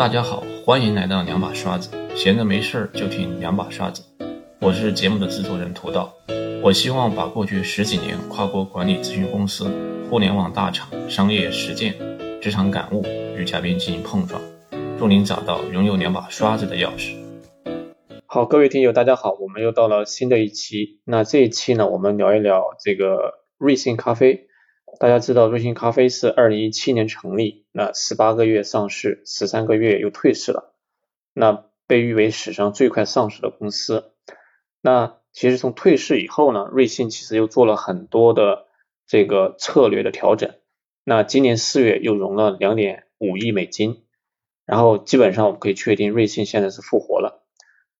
大家好，欢迎来到两把刷子，闲着没事儿就听两把刷子。我是节目的制作人涂道，我希望把过去十几年跨国管理咨询公司、互联网大厂、商业实践、职场感悟与嘉宾进行碰撞，助您找到拥有两把刷子的钥匙。好，各位听友，大家好，我们又到了新的一期。那这一期呢，我们聊一聊这个瑞幸咖啡。大家知道，瑞幸咖啡是二零一七年成立，那十八个月上市，十三个月又退市了。那被誉为史上最快上市的公司。那其实从退市以后呢，瑞幸其实又做了很多的这个策略的调整。那今年四月又融了两点五亿美金，然后基本上我们可以确定，瑞幸现在是复活了。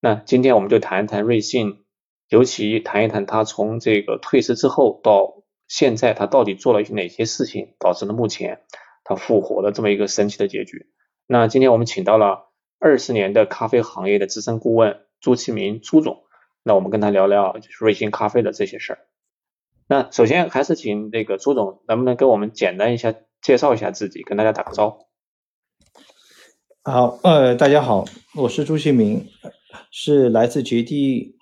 那今天我们就谈一谈瑞幸，尤其谈一谈它从这个退市之后到现在，他到底做了哪些事情，导致了目前他复活的这么一个神奇的结局。那今天我们请到了二十年的咖啡行业的资深顾问朱其明朱总，那我们跟他聊聊就是瑞幸咖啡的这些事儿。那首先还是请那个朱总，能不能给我们简单一下介绍一下自己，跟大家打个招呼？好，呃，大家好，我是朱其明。是来自杰地，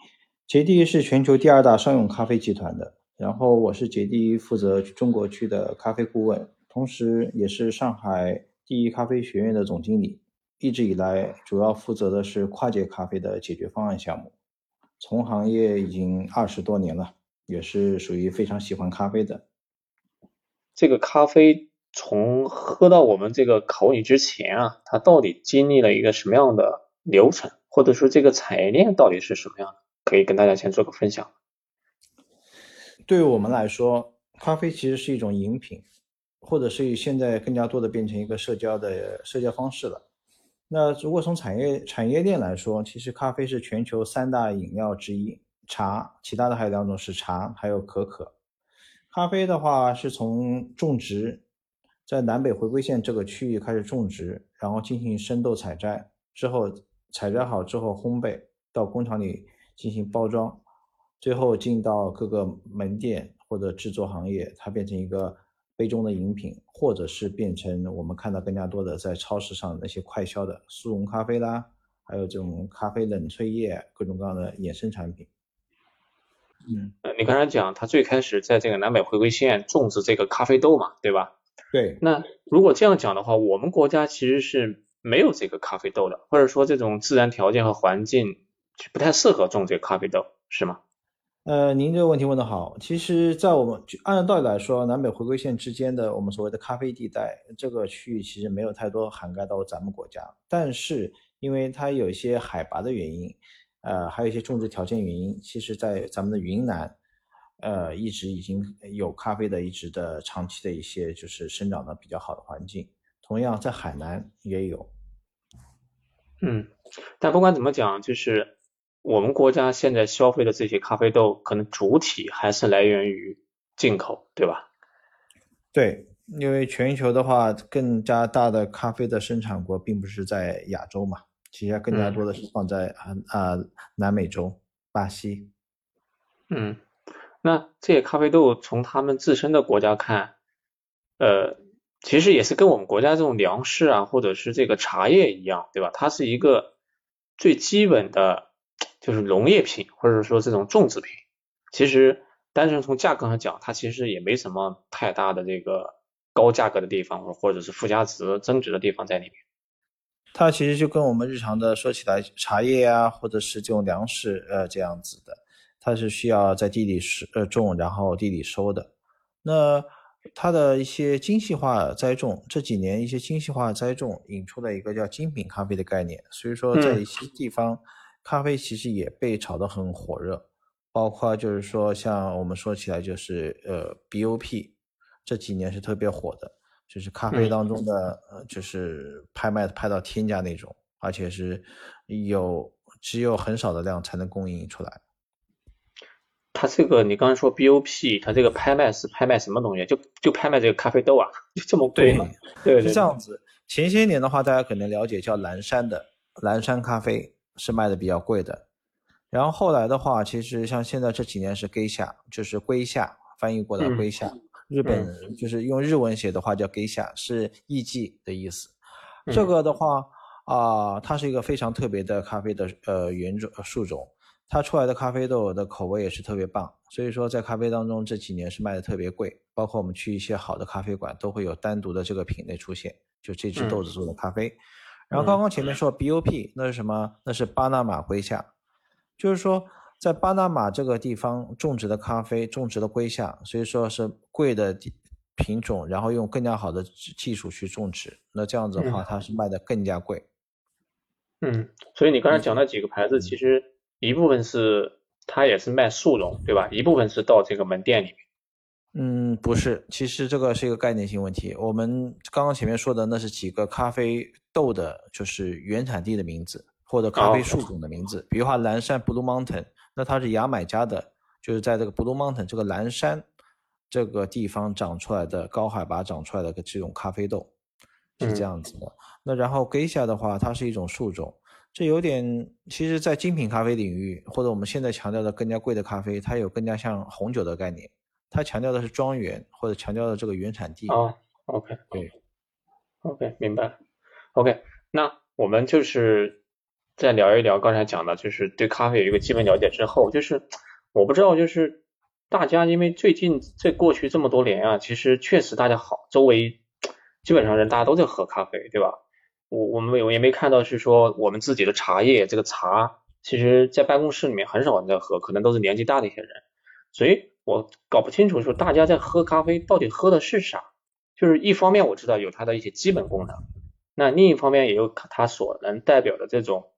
杰地是全球第二大商用咖啡集团的。然后我是杰地负责中国区的咖啡顾问，同时也是上海第一咖啡学院的总经理。一直以来，主要负责的是跨界咖啡的解决方案项目。从行业已经二十多年了，也是属于非常喜欢咖啡的。这个咖啡从喝到我们这个口里之前啊，它到底经历了一个什么样的流程？或者说这个产业链到底是什么样的？可以跟大家先做个分享。对于我们来说，咖啡其实是一种饮品，或者是现在更加多的变成一个社交的社交方式了。那如果从产业产业链来说，其实咖啡是全球三大饮料之一，茶，其他的还有两种是茶，还有可可。咖啡的话是从种植，在南北回归线这个区域开始种植，然后进行生豆采摘之后。采摘好之后烘焙，到工厂里进行包装，最后进到各个门店或者制作行业，它变成一个杯中的饮品，或者是变成我们看到更加多的在超市上那些快销的速溶咖啡啦，还有这种咖啡冷萃液，各种各样的衍生产品。嗯，你刚才讲它最开始在这个南北回归线种植这个咖啡豆嘛，对吧？对。那如果这样讲的话，我们国家其实是。没有这个咖啡豆的，或者说这种自然条件和环境不太适合种这个咖啡豆，是吗？呃，您这个问题问得好。其实，在我们按照道理来说，南北回归线之间的我们所谓的咖啡地带这个区域，其实没有太多涵盖到咱们国家。但是，因为它有一些海拔的原因，呃，还有一些种植条件原因，其实，在咱们的云南，呃，一直已经有咖啡的一直的长期的一些就是生长的比较好的环境。同样，在海南也有。嗯，但不管怎么讲，就是我们国家现在消费的这些咖啡豆，可能主体还是来源于进口，对吧？对，因为全球的话，更加大的咖啡的生产国并不是在亚洲嘛，其实更加多的是放在啊啊南美洲、巴西。嗯，那这些咖啡豆从他们自身的国家看，呃。其实也是跟我们国家这种粮食啊，或者是这个茶叶一样，对吧？它是一个最基本的，就是农业品，或者说这种种植品。其实单纯从价格上讲，它其实也没什么太大的这个高价格的地方，或者是附加值增值的地方在里面。它其实就跟我们日常的说起来，茶叶啊，或者是这种粮食，呃，这样子的，它是需要在地里是呃种，然后地里收的。那它的一些精细化栽种，这几年一些精细化栽种引出了一个叫精品咖啡的概念，所以说在一些地方，咖啡其实也被炒得很火热，包括就是说像我们说起来就是呃 BOP，这几年是特别火的，就是咖啡当中的呃就是拍卖拍到天价那种，而且是有只有很少的量才能供应出来。他这个，你刚才说 BOP，他这个拍卖是拍卖什么东西？就就拍卖这个咖啡豆啊？就这么贵吗？对，是这样子。前些年的话，大家可能了解叫蓝山的蓝山咖啡是卖的比较贵的。然后后来的话，其实像现在这几年是 Geisha，就是龟下翻译过来龟夏，日本就是用日文写的话叫 Geisha，是艺妓的意思。这个的话啊，它是一个非常特别的咖啡的呃原种树种，它出来的咖啡豆的口味也是特别棒，所以说在咖啡当中这几年是卖的特别贵，包括我们去一些好的咖啡馆都会有单独的这个品类出现，就这只豆子做的咖啡。然后刚刚前面说 BOP 那是什么？那是巴拿马龟夏，就是说在巴拿马这个地方种植的咖啡种植的龟夏，所以说是贵的品种，然后用更加好的技术去种植，那这样子的话它是卖的更加贵。嗯，所以你刚才讲那几个牌子，其实一部分是它也是卖速溶，对吧？一部分是到这个门店里面。嗯，不是，其实这个是一个概念性问题。我们刚刚前面说的那是几个咖啡豆的，就是原产地的名字或者咖啡树种的名字。比如话蓝山 （Blue Mountain），那它是牙买加的，就是在这个 Blue Mountain 这个蓝山这个地方长出来的高海拔长出来的这种咖啡豆，是这样子的。那然后 Geisha 的话，它是一种树种，这有点，其实，在精品咖啡领域，或者我们现在强调的更加贵的咖啡，它有更加像红酒的概念，它强调的是庄园，或者强调的这个原产地。啊，OK，对，OK，明白。OK，那我们就是再聊一聊刚才讲的，就是对咖啡有一个基本了解之后，就是我不知道，就是大家因为最近这过去这么多年啊，其实确实大家好，周围基本上人大家都在喝咖啡，对吧？我我们我也没看到是说我们自己的茶叶这个茶，其实在办公室里面很少人在喝，可能都是年纪大的一些人，所以我搞不清楚说大家在喝咖啡到底喝的是啥。就是一方面我知道有它的一些基本功能，那另一方面也有它所能代表的这种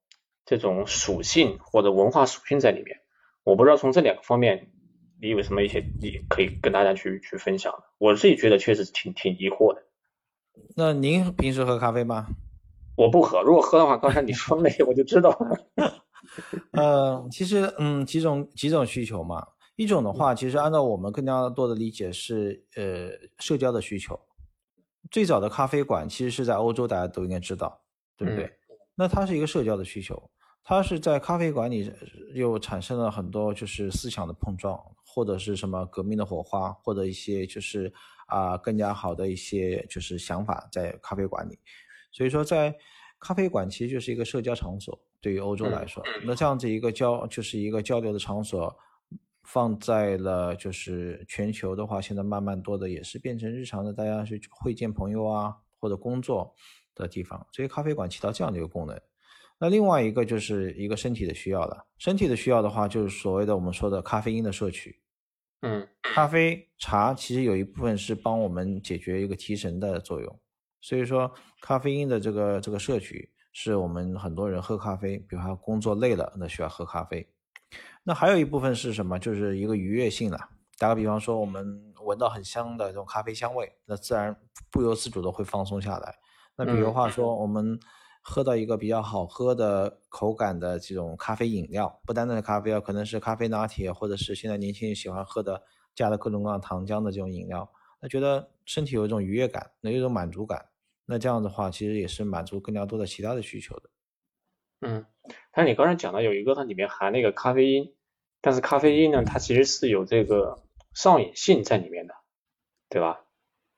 这种属性或者文化属性在里面。我不知道从这两个方面你有什么一些你可以跟大家去去分享的。我自己觉得确实挺挺疑惑的。那您平时喝咖啡吗？我不喝，如果喝的话，刚才你说那我就知道了。呃，其实，嗯，几种几种需求嘛。一种的话，其实按照我们更加多的理解是，呃，社交的需求。最早的咖啡馆其实是在欧洲，大家都应该知道，对不对？那它是一个社交的需求，它是在咖啡馆里又产生了很多就是思想的碰撞，或者是什么革命的火花，或者一些就是啊更加好的一些就是想法在咖啡馆里。所以说，在咖啡馆其实就是一个社交场所，对于欧洲来说，那这样子一个交就是一个交流的场所，放在了就是全球的话，现在慢慢多的也是变成日常的，大家去会见朋友啊或者工作的地方，所以咖啡馆起到这样的一个功能。那另外一个就是一个身体的需要了，身体的需要的话，就是所谓的我们说的咖啡因的摄取。嗯，咖啡茶其实有一部分是帮我们解决一个提神的作用。所以说，咖啡因的这个这个摄取是我们很多人喝咖啡，比如他工作累了，那需要喝咖啡。那还有一部分是什么？就是一个愉悦性了。打个比方说，我们闻到很香的这种咖啡香味，那自然不由自主的会放松下来。那比如话说，我们喝到一个比较好喝的口感的这种咖啡饮料，不单单是咖啡啊，可能是咖啡拿铁，或者是现在年轻人喜欢喝的加了各种各样糖浆的这种饮料，那觉得身体有一种愉悦感，有一种满足感。那这样的话，其实也是满足更加多的其他的需求的。嗯，但你刚才讲的有一个，它里面含那个咖啡因，但是咖啡因呢，它其实是有这个上瘾性在里面的，对吧？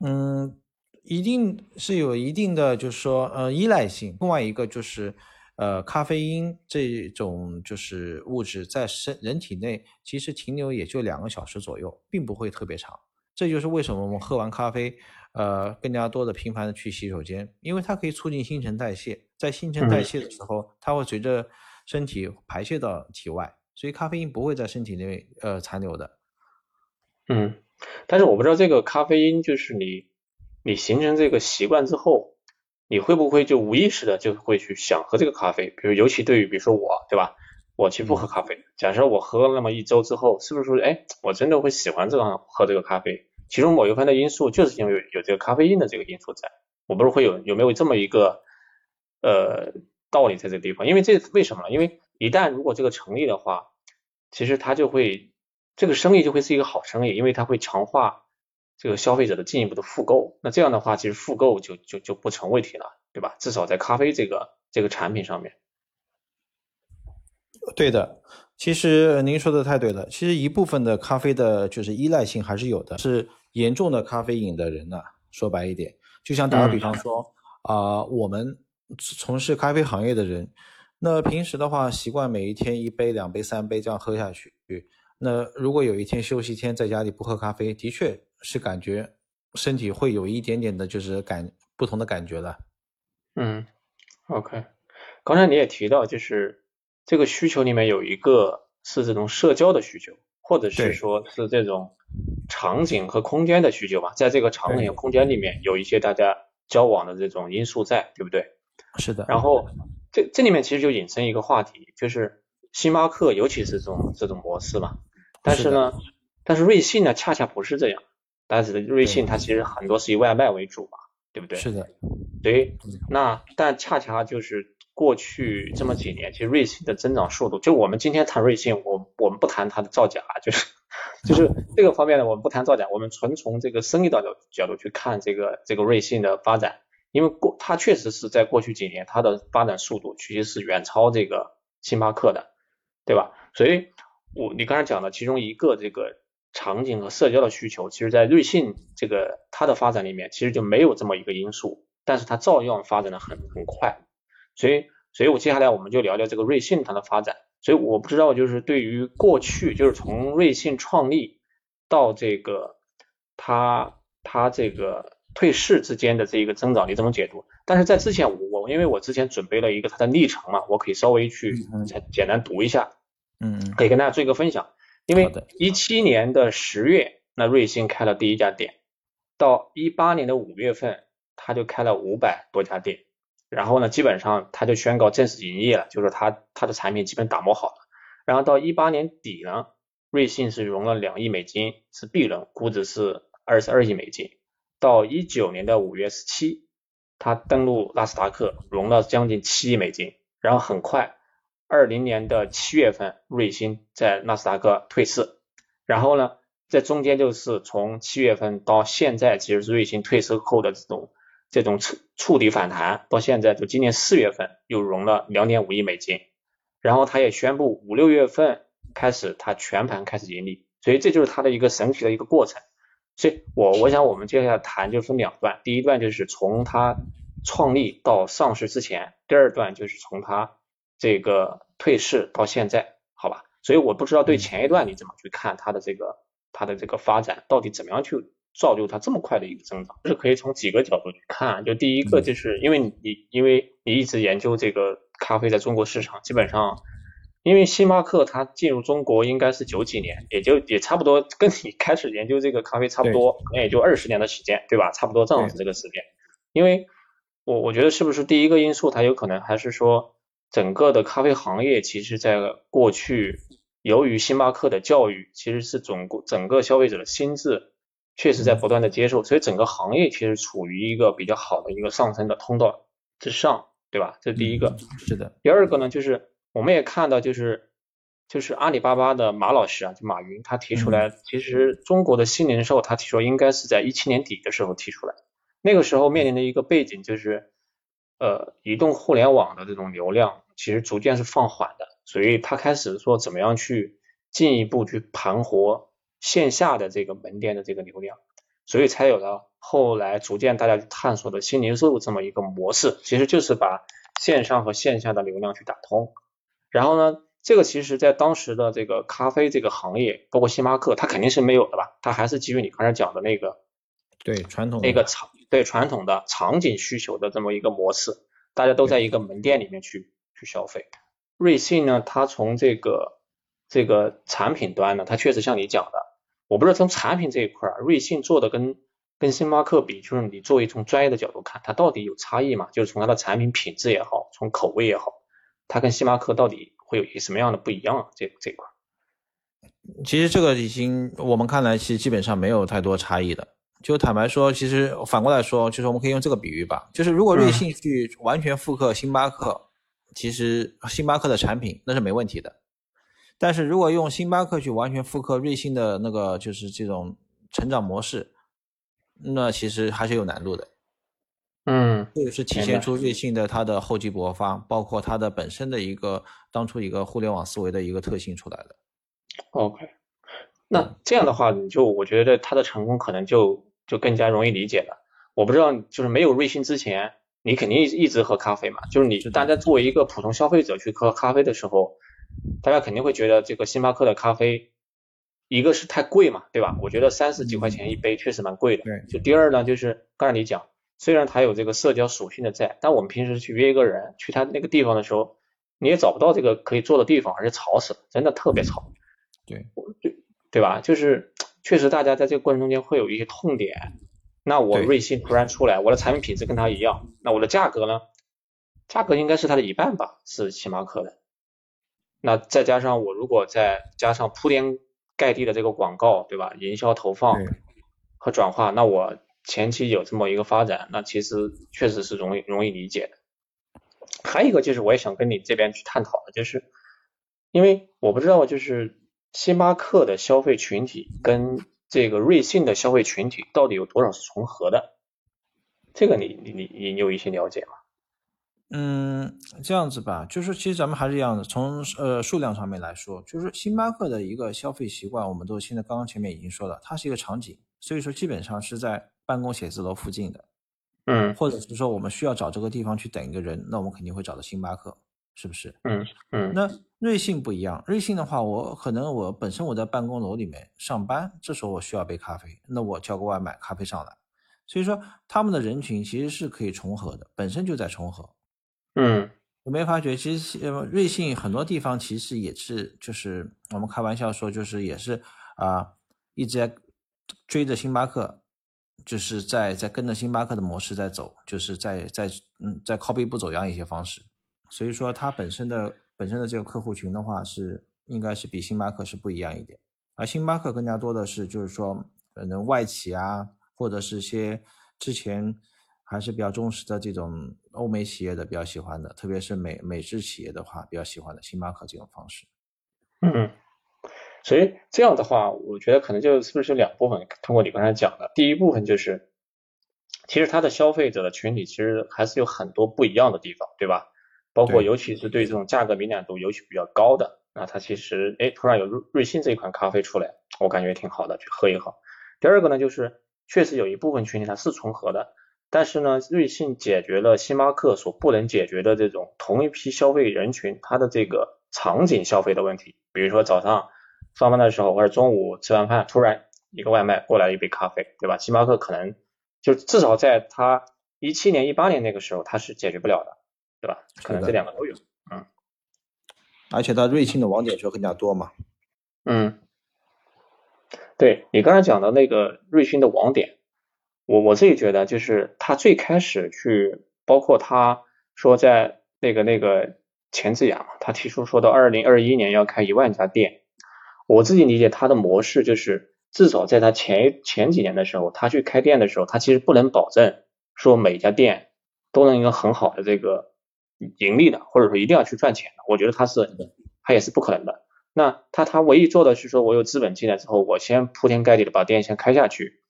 嗯，一定是有一定的，就是说，呃，依赖性。另外一个就是，呃，咖啡因这种就是物质在身人体内，其实停留也就两个小时左右，并不会特别长。这就是为什么我们喝完咖啡。呃，更加多的频繁的去洗手间，因为它可以促进新陈代谢，在新陈代谢的时候，它会随着身体排泄到体外，所以咖啡因不会在身体内呃残留的。嗯，但是我不知道这个咖啡因就是你你形成这个习惯之后，你会不会就无意识的就会去想喝这个咖啡？比如尤其对于比如说我，对吧？我其实不喝咖啡，假设我喝了那么一周之后，是不是说哎，我真的会喜欢这样喝这个咖啡？其中某一部分的因素就是因为有这个咖啡因的这个因素在，我不是会有有没有这么一个呃道理在这个地方？因为这为什么？因为一旦如果这个成立的话，其实它就会这个生意就会是一个好生意，因为它会强化这个消费者的进一步的复购。那这样的话，其实复购就就就不成问题了，对吧？至少在咖啡这个这个产品上面。对的。其实您说的太对了，其实一部分的咖啡的就是依赖性还是有的，是严重的咖啡瘾的人呢。说白一点，就像打个比方说啊，我们从事咖啡行业的人，那平时的话习惯每一天一杯、两杯、三杯这样喝下去。那如果有一天休息天在家里不喝咖啡，的确是感觉身体会有一点点的，就是感不同的感觉了。嗯，OK，刚才你也提到，就是这个需求里面有一个是这种社交的需求，或者是说是这种场景和空间的需求吧，在这个场景空间里面有一些大家交往的这种因素在，对不对？是的。然后这这里面其实就引申一个话题，就是星巴克尤其是这种这种模式嘛。但是呢，但是瑞幸呢，恰恰不是这样。大家知道，瑞幸它其实很多是以外卖为主嘛，对不对？是的。对，那但恰恰就是过去这么几年，其实瑞幸的增长速度，就我们今天谈瑞幸，我我们不谈它的造假，就是就是这个方面呢，我们不谈造假，我们纯从这个生意的角角度去看这个这个瑞幸的发展，因为过它确实是在过去几年它的发展速度其实是远超这个星巴克的，对吧？所以。我你刚才讲的其中一个这个场景和社交的需求，其实，在瑞幸这个它的发展里面，其实就没有这么一个因素，但是它照样发展的很很快，所以，所以我接下来我们就聊聊这个瑞幸它的发展。所以我不知道，就是对于过去，就是从瑞幸创立到这个它它这个退市之间的这一个增长，你怎么解读？但是在之前，我因为我之前准备了一个它的历程嘛，我可以稍微去简单读一下。嗯，可以跟大家做一个分享，因为一七年的十月，那瑞幸开了第一家店，到一八年的五月份，他就开了五百多家店，然后呢，基本上他就宣告正式营业了，就是他他的产品基本打磨好了，然后到一八年底呢，瑞幸是融了两亿美金，是 B 轮，估值是二十二亿美金，到一九年的五月十七，他登陆纳斯达克，融了将近七亿美金，然后很快。二零年的七月份，瑞幸在纳斯达克退市，然后呢，在中间就是从七月份到现在，其实瑞幸退市后的这种这种触触底反弹，到现在就今年四月份又融了两点五亿美金，然后他也宣布五六月份开始他全盘开始盈利，所以这就是他的一个神奇的一个过程。所以我我想我们接下来谈就分两段，第一段就是从他创立到上市之前，第二段就是从他。这个退市到现在，好吧，所以我不知道对前一段你怎么去看它的这个它的这个发展，到底怎么样去造就它这么快的一个增长？是可以从几个角度去看。就第一个，就是因为你因为你一直研究这个咖啡在中国市场，基本上因为星巴克它进入中国应该是九几年，也就也差不多跟你开始研究这个咖啡差不多，可能也就二十年的时间，对吧？差不多正好是这个时间。因为我我觉得是不是第一个因素，它有可能还是说。整个的咖啡行业，其实在过去，由于星巴克的教育，其实是整个整个消费者的心智确实在不断的接受，所以整个行业其实处于一个比较好的一个上升的通道之上，对吧？这是第一个。是的。第二个呢，就是我们也看到，就是就是阿里巴巴的马老师啊，就马云，他提出来，其实中国的新零售，他提出应该是在一七年底的时候提出来，那个时候面临的一个背景就是，呃，移动互联网的这种流量。其实逐渐是放缓的，所以他开始说怎么样去进一步去盘活线下的这个门店的这个流量，所以才有了后来逐渐大家探索的新零售这么一个模式，其实就是把线上和线下的流量去打通。然后呢，这个其实在当时的这个咖啡这个行业，包括星巴克，它肯定是没有的吧？它还是基于你刚才讲的那个对传统那个场对传统的场景需求的这么一个模式，大家都在一个门店里面去。去消费，瑞幸呢？它从这个这个产品端呢，它确实像你讲的，我不知道从产品这一块儿，瑞幸做的跟跟星巴克比，就是你作为从专业的角度看，它到底有差异吗？就是从它的产品品质也好，从口味也好，它跟星巴克到底会有一什么样的不一样？这这一块，其实这个已经我们看来，其实基本上没有太多差异的。就坦白说，其实反过来说，就是我们可以用这个比喻吧，就是如果瑞幸去完全复刻星巴克。其实星巴克的产品那是没问题的，但是如果用星巴克去完全复刻瑞幸的那个就是这种成长模式，那其实还是有难度的。嗯，这个是体现出瑞幸的它的厚积薄发，包括它的本身的一个当初一个互联网思维的一个特性出来的。OK，那这样的话，你就我觉得它的成功可能就就更加容易理解了。我不知道，就是没有瑞幸之前。你肯定一一直喝咖啡嘛，就是你大家作为一个普通消费者去喝咖啡的时候，大家肯定会觉得这个星巴克的咖啡，一个是太贵嘛，对吧？我觉得三十几块钱一杯确实蛮贵的。对。就第二呢，就是刚才你讲，虽然它有这个社交属性的在，但我们平时去约一个人去他那个地方的时候，你也找不到这个可以坐的地方，而且吵死了，真的特别吵。对。对对吧？就是 确实大家在这个过程中间会有一些痛点。那我瑞幸突然出来，我的产品品质跟他一样，那我的价格呢？价格应该是它的一半吧，是星巴克的。那再加上我如果再加上铺天盖地的这个广告，对吧？营销投放和转化，那我前期有这么一个发展，那其实确实是容易容易理解的。还有一个就是我也想跟你这边去探讨的，就是因为我不知道就是星巴克的消费群体跟这个瑞幸的消费群体到底有多少是重合的？这个你你你你有一些了解吗？嗯，这样子吧，就是其实咱们还是一样的，从呃数量上面来说，就是星巴克的一个消费习惯，我们都现在刚刚前面已经说了，它是一个场景，所以说基本上是在办公写字楼附近的，嗯，或者是说我们需要找这个地方去等一个人，那我们肯定会找到星巴克，是不是？嗯嗯。那瑞幸不一样，瑞幸的话，我可能我本身我在办公楼里面上班，这时候我需要杯咖啡，那我叫个外卖，咖啡上来。所以说他们的人群其实是可以重合的，本身就在重合。嗯，我没有发觉，其实瑞幸很多地方其实也是，就是我们开玩笑说，就是也是啊，一直在追着星巴克，就是在在跟着星巴克的模式在走，就是在在嗯在靠背不走样一些方式。所以说它本身的。本身的这个客户群的话是应该是比星巴克是不一样一点，而星巴克更加多的是就是说可能外企啊，或者是些之前还是比较重视的这种欧美企业的比较喜欢的，特别是美美制企业的话比较喜欢的星巴克这种方式。嗯，所以这样的话，我觉得可能就是不是两部分，通过你刚才讲的，第一部分就是，其实它的消费者的群体其实还是有很多不一样的地方，对吧？包括尤其是对这种价格敏感度尤其比较高的，那它其实哎突然有瑞瑞幸这一款咖啡出来，我感觉挺好的，去喝一喝。第二个呢，就是确实有一部分群体它是重合的，但是呢，瑞幸解决了星巴克所不能解决的这种同一批消费人群他的这个场景消费的问题。比如说早上上班的时候或者中午吃完饭，突然一个外卖过来一杯咖啡，对吧？星巴克可能就至少在他一七年、一八年那个时候它是解决不了的。对吧？可能这两个都有，嗯，而且它瑞幸的网点就更加多嘛，嗯，对你刚才讲的那个瑞幸的网点，我我自己觉得就是他最开始去，包括他说在那个那个钱志雅嘛，他提出说到二零二一年要开一万家店，我自己理解他的模式就是至少在他前前几年的时候，他去开店的时候，他其实不能保证说每家店都能一个很好的这个。盈利的，或者说一定要去赚钱的，我觉得他是他也是不可能的。那他他唯一做的是说，我有资本进来之后，我先铺天盖地的把店先开下去。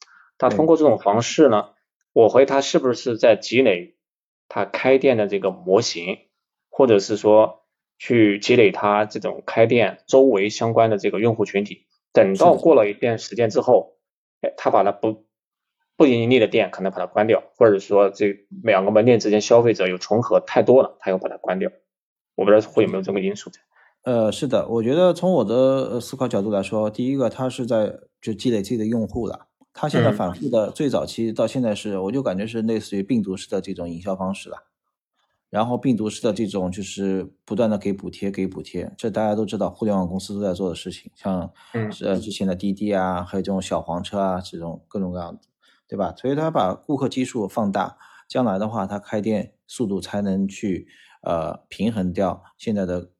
他通过这种方式呢，我怀疑他是不是在积累他开店的这个模型，或者是说去积累他这种开店周围相关的这个用户群体。等到过了一段时间之后，哎，他把它不。不盈利的店可能把它关掉，或者说这两个门店之间消费者有重合太多了，他又把它关掉。我不知道会有没有这个因素在。呃，是的，我觉得从我的思考角度来说，第一个他是在就积累自己的用户了。他现在反复的最早期到现在是，我就感觉是类似于病毒式的这种营销方式了。然后病毒式的这种就是不断的给补贴给补贴，这大家都知道，互联网公司都在做的事情，像呃之前的滴滴啊，还有这种小黄车啊，这种各种各样的。对吧？所以他把顾客基数放大，将来的话，他开店速度才能去呃平衡掉现在的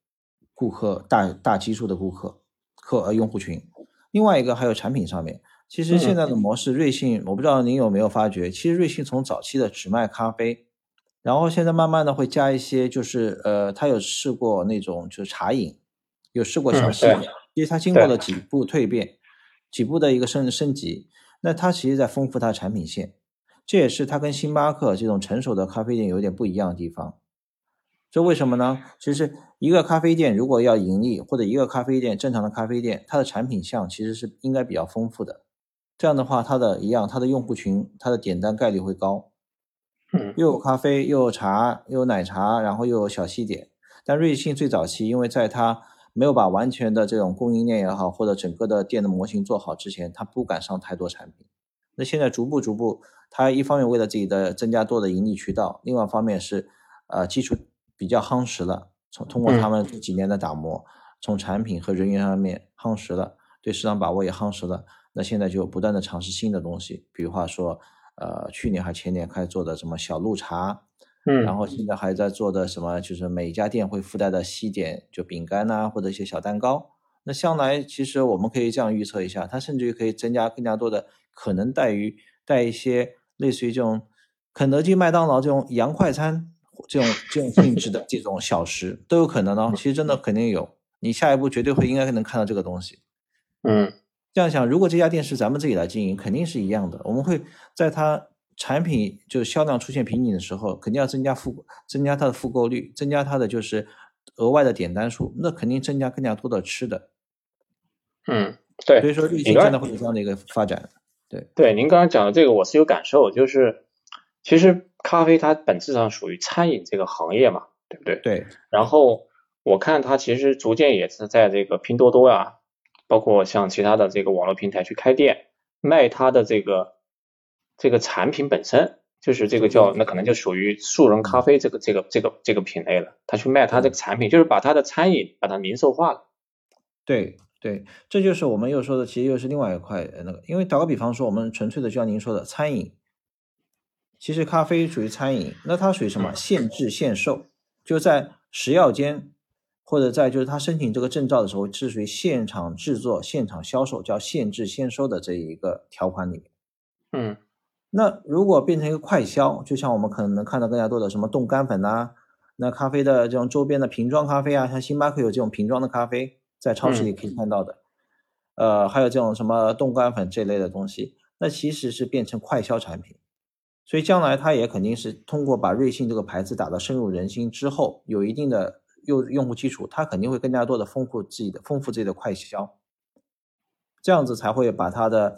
顾客大大基数的顾客客呃用户群。另外一个还有产品上面，其实现在的模式，瑞幸我不知道您有没有发觉，其实瑞幸从早期的只卖咖啡，然后现在慢慢的会加一些，就是呃，他有试过那种就是茶饮，有试过小西，其实它经过了几步蜕变，几步的一个升升级。那它其实在丰富它的产品线，这也是它跟星巴克这种成熟的咖啡店有点不一样的地方。这为什么呢？其实一个咖啡店如果要盈利，或者一个咖啡店正常的咖啡店，它的产品项其实是应该比较丰富的。这样的话，它的一样，它的用户群，它的点单概率会高。嗯又有咖啡，又有茶，又有奶茶，然后又有小西点。但瑞幸最早期，因为在它没有把完全的这种供应链也好，或者整个的店的模型做好之前，它不敢上太多产品。那现在逐步逐步，它一方面为了自己的增加多的盈利渠道，另外一方面是呃基础比较夯实了，从通过他们这几年的打磨，从产品和人员上面夯实了，对市场把握也夯实了。那现在就不断的尝试新的东西，比如话说，呃，去年还前年开始做的什么小鹿茶，嗯，然后现在还在做的什么，就是每家店会附带的西点，就饼干呐、或者一些小蛋糕。那将来其实我们可以这样预测一下，它甚至于可以增加更加多的可能带于带一些类似于这种肯德基、麦当劳这种洋快餐这种这种性质的这种小食都有可能哦。其实真的肯定有，你下一步绝对会应该能看到这个东西。嗯这样想，如果这家店是咱们自己来经营，肯定是一样的。我们会在它产品就是销量出现瓶颈的时候，肯定要增加复增加它的复购率，增加它的就是额外的点单数，那肯定增加更加多的吃的。嗯，对，所以说，瑞幸你刚现在会有这样的一个发展。对，您刚刚讲的这个我是有感受，就是其实咖啡它本质上属于餐饮这个行业嘛，对不对？对，然后我看它其实逐渐也是在这个拼多多啊，包括像其他的这个网络平台去开店，卖它的这个这个产品本身，就是这个叫那可能就属于速溶咖啡这个这个这个这个品类了。他去卖他这个产品，就是把他的餐饮把它零售化了。对对，这就是我们又说的，其实又是另外一块呃那个，因为打个比方说，我们纯粹的就像您说的餐饮，其实咖啡属于餐饮，那它属于什么？限制限售，就在食药监或者在就是他申请这个证照的时候，是属于现场制作、现场销售，叫限制现收的这一个条款里面。嗯那如果变成一个快销，就像我们可能能看到更加多的什么冻干粉呐、那咖啡的这种周边的瓶装咖啡啊，像星巴克有这种瓶装的咖啡，在超市里可以看到的。呃，还有这种什么冻干粉这类的东西，那其实是变成快销产品。所以将来它也肯定是通过把瑞幸这个牌子打到深入人心之后，有一定的用用户基础，它肯定会更加多的丰富自己的丰富自己的快销，这样子才会把它的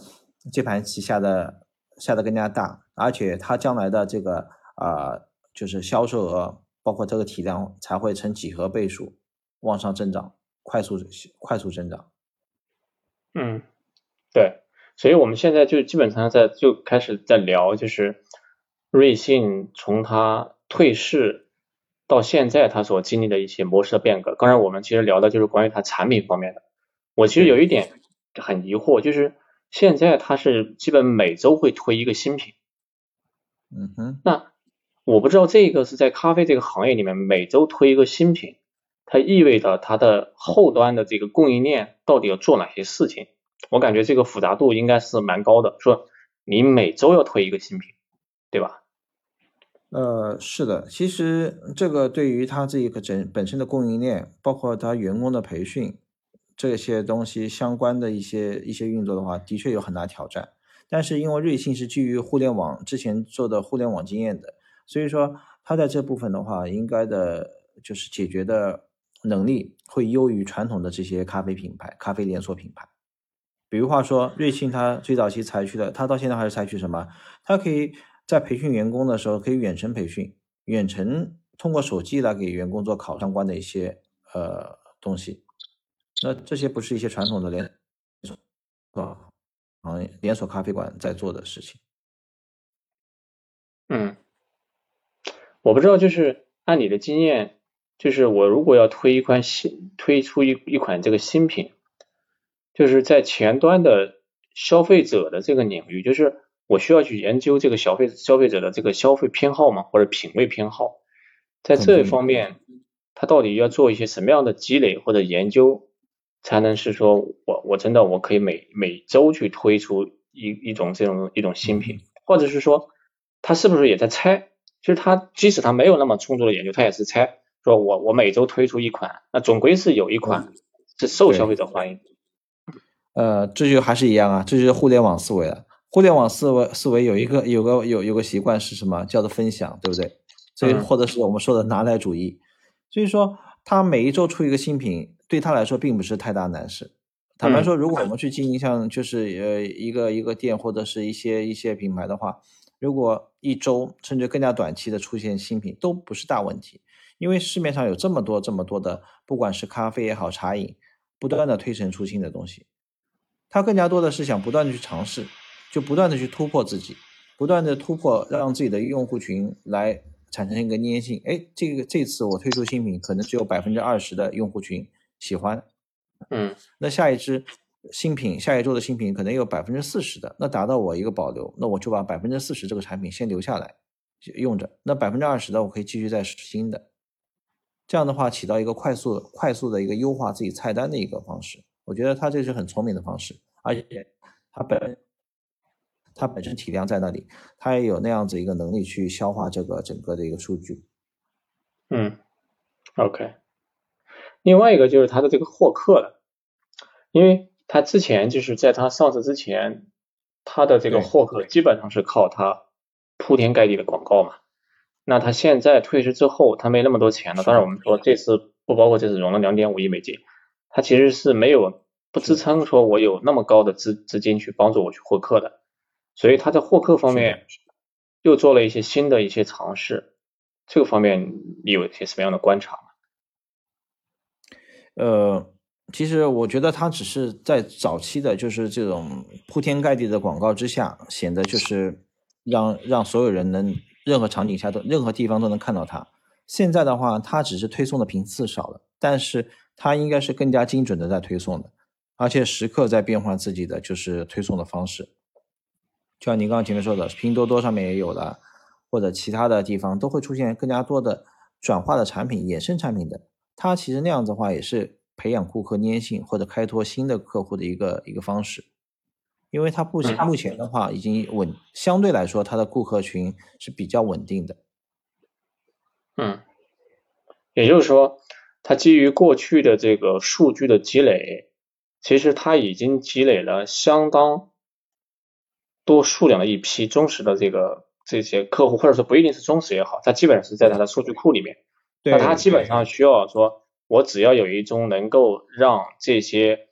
这盘棋下的下的更加大，而且它将来的这个啊、就是销售额，包括这个体量才会呈几何倍数往上增长，快速快速增长。嗯，对，所以我们现在就基本上在就开始在聊，就是瑞幸从它退市到现在它所经历的一些模式的变革。刚才我们其实聊的就是关于它产品方面的。我其实有一点很疑惑，就是现在它是基本每周会推一个新品，嗯哼，那我不知道这个是在咖啡这个行业里面每周推一个新品，它意味着它的后端的这个供应链到底要做哪些事情？我感觉这个复杂度应该是蛮高的。说你每周要推一个新品，对吧？呃，是的，其实这个对于它这一个整本身的供应链，包括它员工的培训这些东西相关的一些一些运作的话，的确有很大挑战。但是因为瑞幸是基于互联网之前做的互联网经验的，所以说它在这部分的话，应该的就是解决的能力会优于传统的这些咖啡品牌、咖啡连锁品牌。比如话说，瑞幸它最早期采取的，它到现在还是采取什么？它可以在培训员工的时候，可以远程培训，远程通过手机来给员工做考相关的一些呃东西。那这些不是一些传统的连锁啊行业连锁咖啡馆在做的事情。嗯，我不知道，就是按你的经验，就是我如果要推一款新推出一一款这个新品，就是在前端的消费者的这个领域，就是我需要去研究这个消费消费者的这个消费偏好嘛，或者品味偏好，在这一方面，他到底要做一些什么样的积累或者研究，才能是说我我真的我可以每每周去推出一一种这种一种新品，或者是说他是不是也在猜？其实他即使他没有那么充足的研究，他也是猜，说我我每周推出一款，那总归是有一款是受消费者欢迎。呃，这就还是一样啊，这就是互联网思维了。互联网思维思维有一个有个有有个习惯是什么？叫做分享，对不对？所以嗯或者是我们说的拿来主义。所以说，他每一周出一个新品，对他来说并不是太大难事。坦白说，如果我们去经营像就是呃一个一个店或者是一些一些品牌的话，如果一周甚至更加短期的出现新品都不是大问题，因为市面上有这么多这么多的，不管是咖啡也好，茶饮，不断的推陈出新的东西，他更加多的是想不断的去尝试，就不断的去突破自己，不断的突破，让自己的用户群来产生一个粘性。哎，这个这次我推出新品，可能只有百分之二十的用户群喜欢，嗯，那下一支。新品下一周的新品可能有百分之四十的，那达到我一个保留，那我就把百分之四十这个产品先留下来用着，那百分之二十的我可以继续再试新的，这样的话起到一个快速快速的一个优化自己菜单的一个方式，我觉得它这是很聪明的方式，而且它本它本身体量在那里，它也有那样子一个能力去消化这个整个的一个数据。嗯，OK，另外一个就是它的这个获客了，因为。它之前就是在它上市之前，它的这个获客基本上是靠它铺天盖地的广告嘛。那它现在退市之后，它没那么多钱了。当然，我们说这次不包括这次融了两点五亿美金，它其实是没有不支撑说我有那么高的资资金去帮助我去获客的。所以他在获客方面又做了一些新的一些尝试。这个方面你有一些什么样的观察吗？呃。其实我觉得他只是在早期的，就是这种铺天盖地的广告之下，显得就是让让所有人能任何场景下都任何地方都能看到它。现在的话，它只是推送的频次少了，但是它应该是更加精准的在推送的，而且时刻在变换自己的就是推送的方式。就像您刚刚前面说的，拼多多上面也有了，或者其他的地方都会出现更加多的转化的产品、衍生产品的。它其实那样子的话也是。培养顾客粘性或者开拓新的客户的一个一个方式，因为它目前目前的话已经稳，相对来说它的顾客群是比较稳定的。嗯，也就是说，它基于过去的这个数据的积累，其实它已经积累了相当多数量的一批忠实的这个这些客户，或者说不一定是忠实也好，它基本上是在它的数据库里面。那它基本上需要说。我只要有一种能够让这些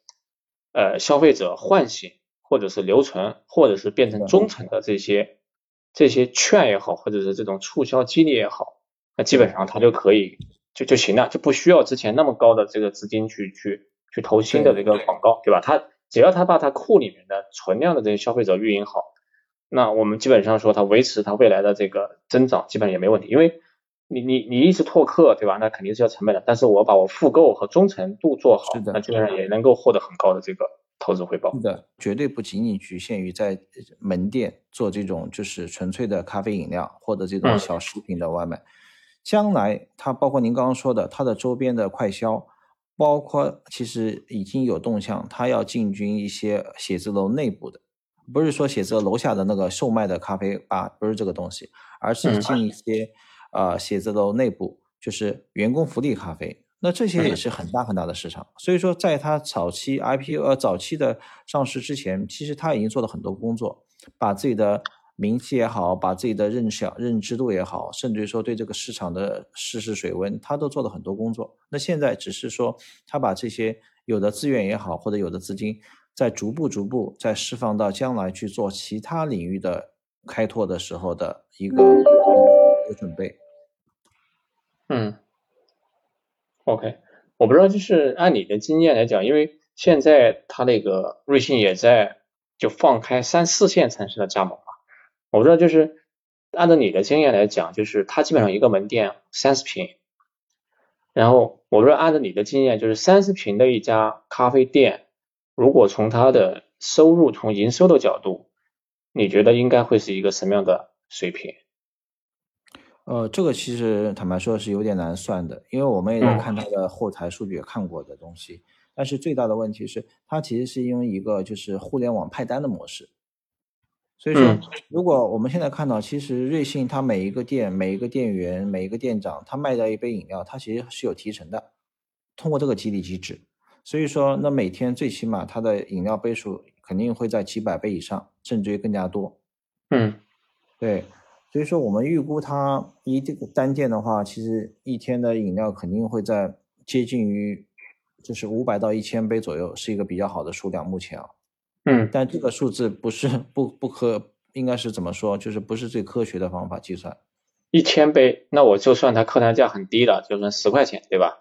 呃消费者唤醒，或者是留存，或者是变成忠诚的这些这些券也好，或者是这种促销激励也好，那基本上它就可以就就行了，就不需要之前那么高的这个资金去去去投新的这个广告，对吧？它只要他把他库里面的存量的这些消费者运营好，那我们基本上说他维持他未来的这个增长基本上也没问题，因为。你你你一直拓客对吧？那肯定是要成本的。但是我把我复购和忠诚度做好，那基本上也能够获得很高的这个投资回报。是的，绝对不仅仅局限于在门店做这种就是纯粹的咖啡饮料或者这种小食品的外卖。将来它包括您刚刚说的它的周边的快销，包括其实已经有动向，他要进军一些写字楼内部的，不是说写字楼下的那个售卖的咖啡吧，不是这个东西，而是进一些。呃，写字楼内部就是员工福利咖啡，那这些也是很大很大的市场。所以说，在它早期 IPO 呃早期的上市之前，其实他已经做了很多工作，把自己的名气也好，把自己的认晓认知度也好，甚至于说对这个市场的试试水温，他都做了很多工作。那现在只是说，他把这些有的资源也好，或者有的资金，在逐步逐步在释放到将来去做其他领域的开拓的时候的一个一个准备。嗯，OK，我不知道，就是按你的经验来讲，因为现在他那个瑞幸也在就放开三四线城市的加盟嘛，我不知道，就是按照你的经验来讲，就是它基本上一个门店三十平，然后我不知道按照你的经验，就是三十平的一家咖啡店，如果从它的收入从营收的角度，你觉得应该会是一个什么样的水平？呃，这个其实坦白说是有点难算的，因为我们也在看它的后台数据，也看过的东西。但是最大的问题是，它其实是因为一个就是互联网派单的模式。所以说，如果我们现在看到，其实瑞幸它每一个店、每一个店员、每一个店长，他卖掉一杯饮料，他其实是有提成的，通过这个激励机制。所以说，那每天最起码他的饮料杯数肯定会在几百杯以上，甚至于更加多。嗯，对。所以说，我们预估它一这个单店的话，其实一天的饮料肯定会在接近于，就是五百到一千杯左右，是一个比较好的数量。目前啊，嗯，但这个数字不是不不可应该是怎么说？就是不是最科学的方法计算。一千杯，那我就算它客单价很低了，就算十块钱，对吧？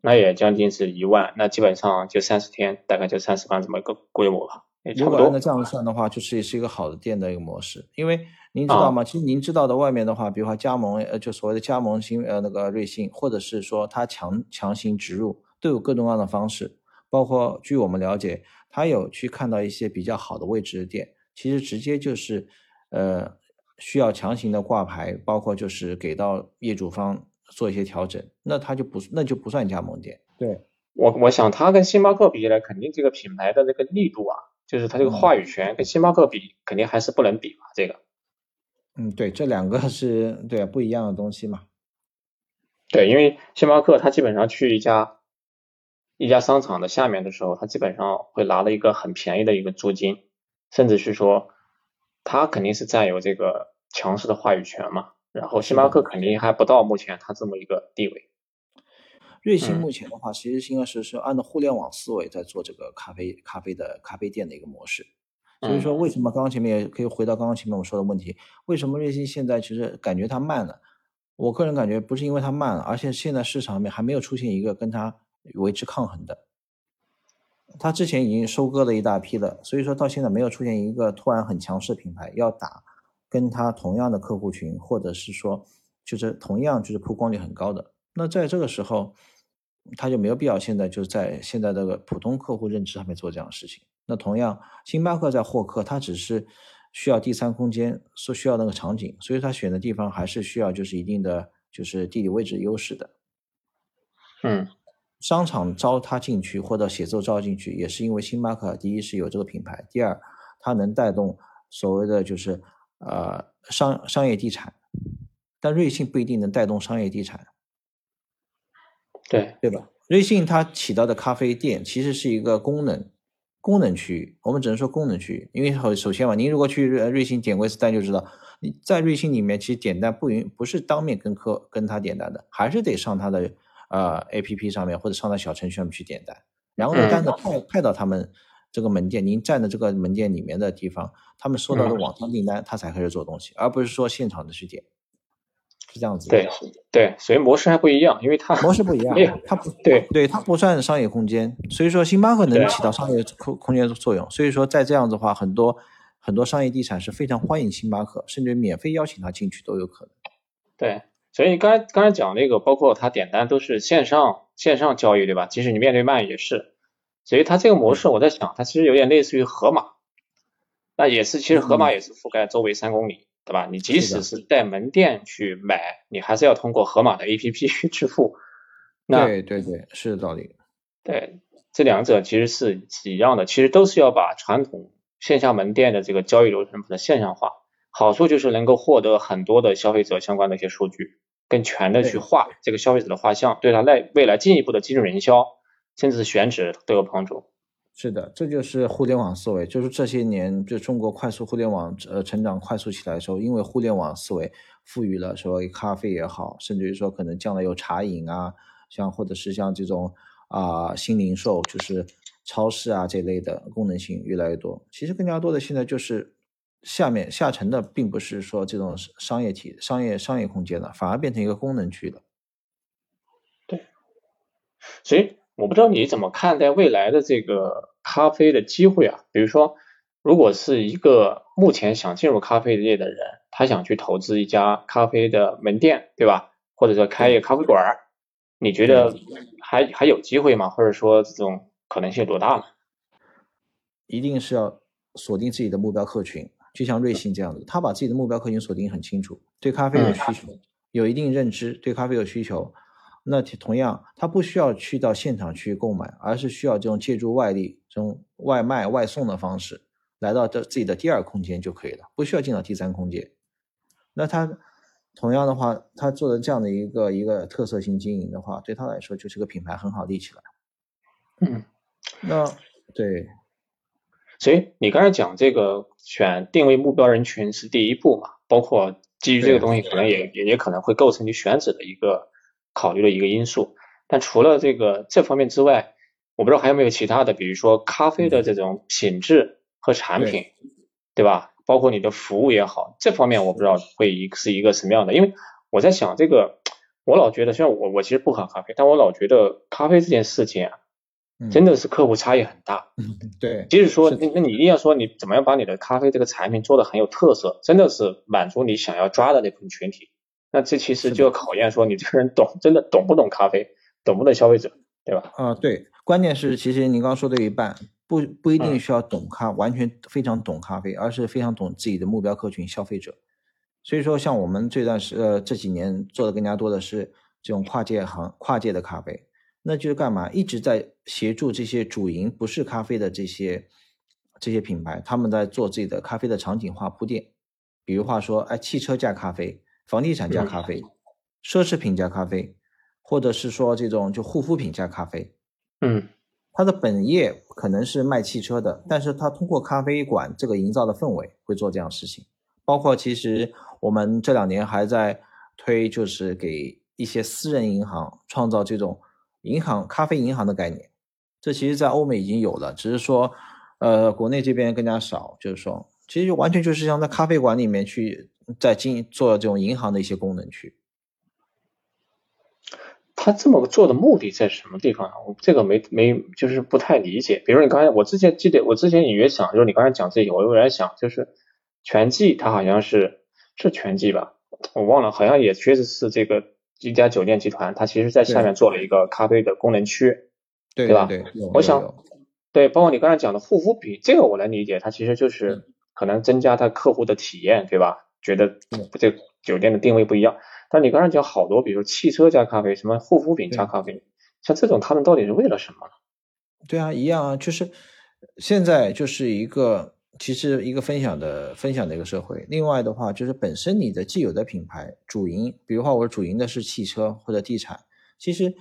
那也将近是一万，那基本上就三十天，大概就三十万这么一个规模吧。如果按照这样算的话，就是也是一个好的店的一个模式。因为您知道吗？其实您知道的，外面的话，比如说加盟，呃，就所谓的加盟新呃那个瑞幸，或者是说他强强行植入，都有各种各样的方式。包括据我们了解，他有去看到一些比较好的位置的店，其实直接就是呃需要强行的挂牌，包括就是给到业主方做一些调整，那他就不那就不算加盟店。对我我想他跟星巴克比起来，肯定这个品牌的这个力度啊。就是他这个话语权跟星巴克比，肯定还是不能比嘛。这个，嗯，对，这两个是对不一样的东西嘛。对，因为星巴克它基本上去一家一家商场的下面的时候，他基本上会拿了一个很便宜的一个租金，甚至是说他肯定是占有这个强势的话语权嘛。然后星巴克肯定还不到目前他这么一个地位。瑞幸目前的话，其实应该是是按照互联网思维在做这个咖啡咖啡的咖啡店的一个模式。所以说，为什么刚刚前面也可以回到刚刚前面我说的问题，为什么瑞幸现在其实感觉它慢了？我个人感觉不是因为它慢了，而且现在市场里面还没有出现一个跟它维持抗衡的。它之前已经收割了一大批了，所以说到现在没有出现一个突然很强势的品牌要打跟它同样的客户群，或者是说就是同样就是曝光率很高的。那在这个时候，他就没有必要现在就在现在这个普通客户认知上面做这样的事情。那同样，星巴克在获客，它只是需要第三空间，所需要那个场景，所以他选的地方还是需要就是一定的就是地理位置优势的。嗯，商场招他进去或者写字楼招进去，也是因为星巴克第一是有这个品牌，第二它能带动所谓的就是呃商商业地产，但瑞幸不一定能带动商业地产。对对吧？瑞幸它起到的咖啡店其实是一个功能功能区域，我们只能说功能区域，因为首首先嘛，您如果去瑞瑞幸点过一次单就知道，你在瑞幸里面其实点单不允不是当面跟客跟他点单的，还是得上他的呃 A P P 上面或者上到小程序上面去点单，然后呢单子派派到他们这个门店，您站的这个门店里面的地方，他们收到的网上订单，他才开始做东西，而不是说现场的去点。是这样子，对对，所以模式还不一样，因为它模式不一样，它不对对，它不算商业空间，所以说星巴克能起到商业空空间的作用，所以说在这样子的话，很多很多商业地产是非常欢迎星巴克，甚至免费邀请他进去都有可能。对，所以刚才刚才讲那个，包括他点单都是线上线上交易，对吧？即使你面对面也是，所以它这个模式我在想，它其实有点类似于盒马，那也是，其实盒马也是覆盖周围三公里。对吧？你即使是在门店去买，你还是要通过盒马的 APP 去 支付。对对对，是道理。对，这两者其实是一样的，其实都是要把传统线下门店的这个交易流程把它线上化。好处就是能够获得很多的消费者相关的一些数据，更全的去画这个消费者的画像，对他来未来进一步的精准营销，甚至是选址都有帮助。是的，这就是互联网思维。就是这些年，就中国快速互联网呃成长快速起来的时候，因为互联网思维赋予了说咖啡也好，甚至于说可能将来有茶饮啊，像或者是像这种啊新零售，就是超市啊这类的功能性越来越多。其实更加多的现在就是下面下沉的，并不是说这种商业体、商业商业空间了，反而变成一个功能区了。对，所以。我不知道你怎么看待未来的这个咖啡的机会啊？比如说，如果是一个目前想进入咖啡业的人，他想去投资一家咖啡的门店，对吧？或者说开一个咖啡馆，你觉得还还有机会吗？或者说这种可能性多大呢？一定是要锁定自己的目标客群，就像瑞幸这样子，他把自己的目标客群锁定很清楚，对咖啡有需求，有一定认知，对咖啡有需求。那同样，他不需要去到现场去购买，而是需要这种借助外力、这种外卖、外送的方式，来到这自己的第二空间就可以了，不需要进到第三空间。那他同样的话，他做的这样的一个一个特色性经营的话，对他来说就是个品牌很好立起来。嗯，那对，所以你刚才讲这个选定位目标人群是第一步嘛？包括基于这个东西，可能也也也可能会构成你选址的一个。考虑的一个因素，但除了这个这方面之外，我不知道还有没有其他的，比如说咖啡的这种品质和产品，对吧？包括你的服务也好，这方面我不知道会一是一个什么样的。因为我在想这个，我老觉得，虽然我我其实不喝咖啡，但我老觉得咖啡这件事情啊，真的是客户差异很大。嗯，对。即使说，那那你一定要说你怎么样把你的咖啡这个产品做的很有特色，真的是满足你想要抓的那部分群体。那这其实就要考验说你这个人懂，真的懂不懂咖啡，懂不懂消费者，对吧？啊，对。关键是，其实你刚刚说的一半，不不一定需要懂咖，完全非常懂咖啡，而是非常懂自己的目标客群消费者。所以说，像我们这段时呃这几年做的更加多的是这种跨界行跨界的咖啡，那就是干嘛？一直在协助这些主营不是咖啡的这些这些品牌，他们在做自己的咖啡的场景化铺垫。比如话说，哎，汽车加咖啡，房地产加咖啡，奢侈品加咖啡，或者是说这种就护肤品加咖啡。嗯，他的本业可能是卖汽车的，但是他通过咖啡馆这个营造的氛围会做这样事情。包括其实我们这两年还在推，就是给一些私人银行创造这种银行咖啡银行的概念。这其实，在欧美已经有了，只是说，呃，国内这边更加少。就是说，其实就完全就是像在咖啡馆里面去在经营做这种银行的一些功能去。他这么做的目的在什么地方啊？我这个没没就是不太理解。比如你刚才我之前记得我之前隐约想，就是你刚才讲这些，我有点想就是全季，它好像是是全季吧，我忘了，好像也确实是这个一家酒店集团，它其实在下面做了一个咖啡的功能区，对吧？对，我想对，包括你刚才讲的护肤品，这个我能理解，它其实就是可能增加他客户的体验，对吧？觉得这酒店的定位不一样。但你刚才讲好多，比如汽车加咖啡，什么护肤品加咖啡，像这种他们到底是为了什么？对啊，一样啊，就是现在就是一个其实一个分享的分享的一个社会。另外的话，就是本身你的既有的品牌主营，比如话我主营的是汽车或者地产，其实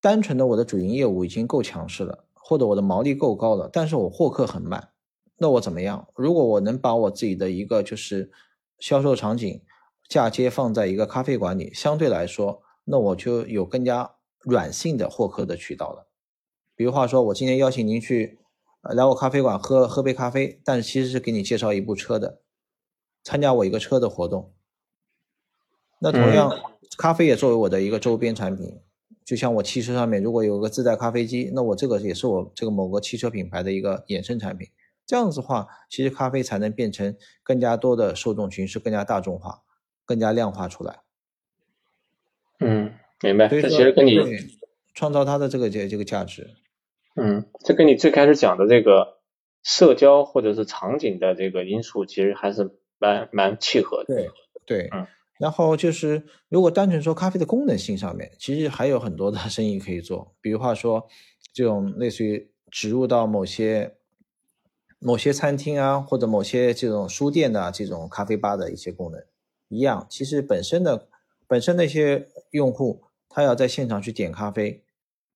单纯的我的主营业务已经够强势了，或者我的毛利够高了，但是我获客很慢，那我怎么样？如果我能把我自己的一个就是销售场景。嫁接放在一个咖啡馆里，相对来说，那我就有更加软性的获客的渠道了。比如话说，我今天邀请您去来我咖啡馆喝喝杯咖啡，但是其实是给你介绍一部车的，参加我一个车的活动。那同样，咖啡也作为我的一个周边产品，就像我汽车上面如果有个自带咖啡机，那我这个也是我这个某个汽车品牌的一个衍生产品。这样子的话，其实咖啡才能变成更加多的受众群，是更加大众化。更加量化出来，嗯，明白。这其实跟你创造它的这个这这个价值，嗯，这跟你最开始讲的这个社交或者是场景的这个因素，其实还是蛮蛮契合的。对对，嗯。然后就是，如果单纯说咖啡的功能性上面，其实还有很多的 生意可以做。比如话说，这种类似于植入到某些某些餐厅啊，或者某些这种书店的这种咖啡吧的一些功能。一样，其实本身的本身那些用户，他要在现场去点咖啡，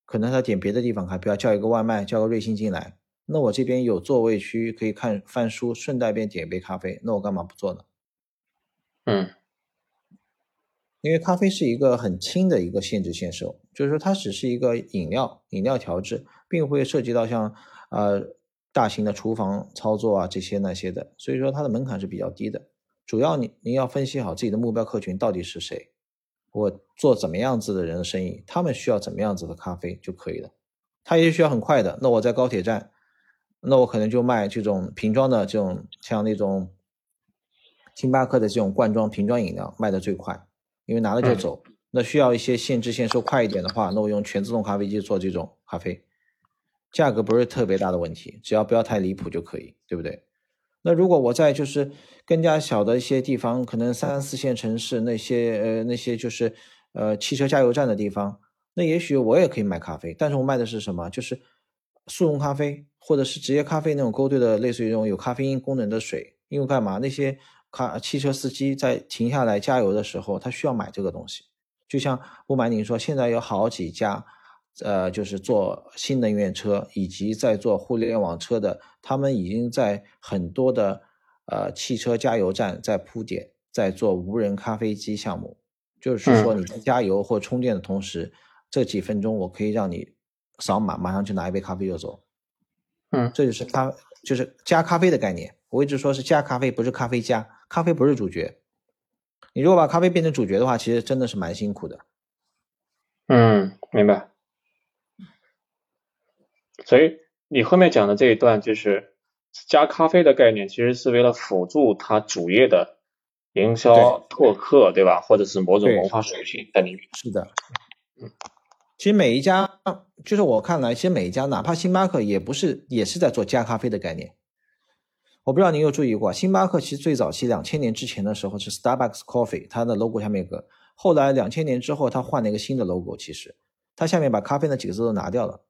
可能他点别的地方，还不要叫一个外卖，叫个瑞幸进来。那我这边有座位区可以看翻书，顺带便点一杯咖啡，那我干嘛不做呢？嗯，因为咖啡是一个很轻的一个限制限售，就是说它只是一个饮料，饮料调制，并不会涉及到像呃大型的厨房操作啊这些那些的，所以说它的门槛是比较低的。主要你您要分析好自己的目标客群到底是谁，我做怎么样子的人的生意，他们需要怎么样子的咖啡就可以了。他也需要很快的，那我在高铁站，那我可能就卖这种瓶装的这种，像那种星巴克的这种罐装瓶装饮料卖的最快，因为拿了就走。那需要一些限制限售快一点的话，那我用全自动咖啡机做这种咖啡，价格不是特别大的问题，只要不要太离谱就可以，对不对？那如果我在就是更加小的一些地方，可能三四线城市那些呃那些就是呃汽车加油站的地方，那也许我也可以卖咖啡，但是我卖的是什么？就是速溶咖啡或者是职业咖啡那种勾兑的，类似于这种有咖啡因功能的水。因为干嘛？那些咖汽车司机在停下来加油的时候，他需要买这个东西。就像不瞒您说，现在有好几家。呃，就是做新能源车以及在做互联网车的，他们已经在很多的呃汽车加油站在铺点，在做无人咖啡机项目。就是说你在加油或充电的同时，这几分钟我可以让你扫码，马上去拿一杯咖啡就走。嗯，这就是咖就是加咖啡的概念。我一直说是加咖啡，不是咖啡加，咖啡不是主角。你如果把咖啡变成主角的话，其实真的是蛮辛苦的。嗯，明白。所以你后面讲的这一段就是加咖啡的概念，其实是为了辅助它主业的营销拓客，对吧？或者是某种文化属性在里面。是的。嗯。其实每一家，就是我看来，其实每一家，哪怕星巴克也不是，也是在做加咖啡的概念。我不知道您有注意过，星巴克其实最早期两千年之前的时候是 Starbucks Coffee，它的 logo 下面有个。后来两千年之后，它换了一个新的 logo，其实它下面把咖啡那几个字都拿掉了，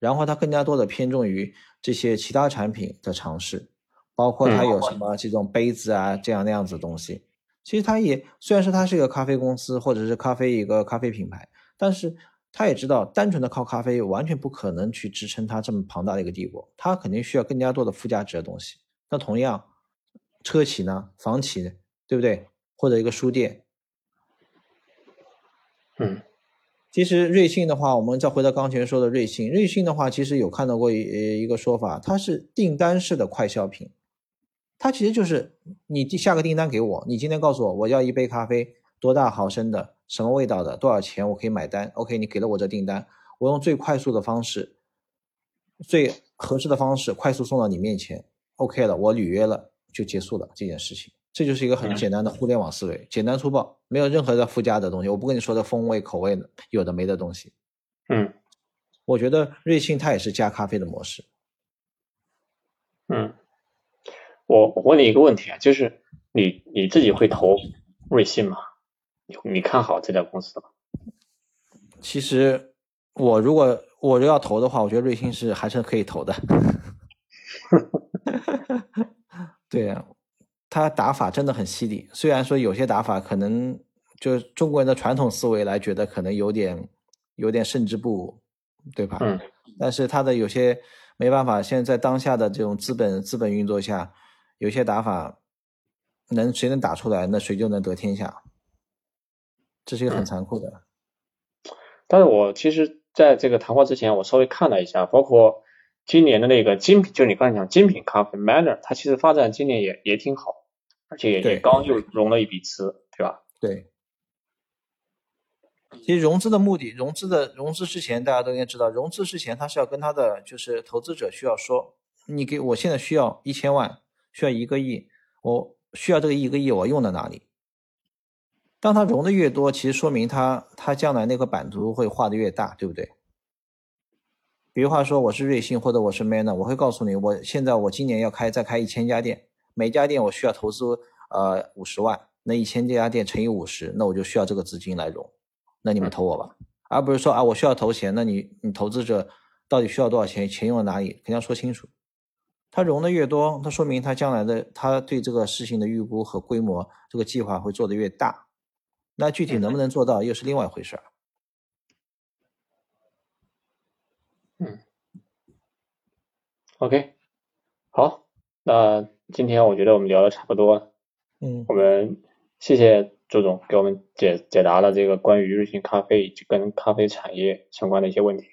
然后它更加多的偏重于这些其他产品的尝试，包括它有什么这种杯子啊，这样那样子的东西。其实它也虽然说它是一个咖啡公司或者是咖啡一个咖啡品牌，但是。它也知道，单纯的靠咖啡完全不可能去支撑它这么庞大的一个帝国，它肯定需要更加多的附加值的东西。那同样，车企呢，房企，对不对？或者一个书店，嗯，其实瑞幸的话，我们再回到刚才说的瑞幸，瑞幸的话，其实有看到过一一个说法，它是订单式的快消品，它其实就是你下个订单给我，你今天告诉我我要一杯咖啡，多大毫升的？什么味道的？多少钱？我可以买单。OK，你给了我这订单，我用最快速的方式、最合适的方式快速送到你面前。OK 了，我履约了，就结束了这件事情。这就是一个很简单的互联网思维，简单粗暴，没有任何的附加的东西。我不跟你说的风味、口味的，有的没的东西。嗯，我觉得瑞幸它也是加咖啡的模式。嗯，我我问你一个问题啊，就是你你自己会投瑞幸吗？你看好这家公司吗？其实我如果我要投的话，我觉得瑞幸是还是可以投的。对呀，他打法真的很犀利。虽然说有些打法可能就中国人的传统思维来觉得可能有点有点胜之不武，对吧？嗯。但是他的有些没办法，现在在当下的这种资本资本运作下，有些打法能谁能打出来，那谁就能得天下。这是一个很残酷的，但是我其实在这个谈话之前，我稍微看了一下，包括今年的那个精品，就你刚才讲精品咖啡 Manner，它其实发展今年也也挺好，而且也也刚又融了一笔资，对吧？对。其实融资的目的，融资的融资之前，大家都应该知道，融资之前他是要跟他的就是投资者需要说，你给我现在需要一千万，需要一个亿，我需要这个一个亿，我用在哪里？当他融的越多，其实说明他他将来那个版图会画的越大，对不对？比如话说，我是瑞幸或者我是 Manner，我会告诉你，我现在我今年要开再开一千家店，每家店我需要投资呃五十万，那一千家店乘以五十，那我就需要这个资金来融，那你们投我吧，而不是说啊我需要投钱，那你你投资者到底需要多少钱，钱用在哪里，肯定要说清楚。他融的越多，那说明他将来的他对这个事情的预估和规模，这个计划会做的越大。那具体能不能做到，又是另外一回事儿。嗯，OK，好，那今天我觉得我们聊的差不多了。嗯，我们谢谢周总给我们解解答了这个关于瑞幸咖啡以及跟咖啡产业相关的一些问题。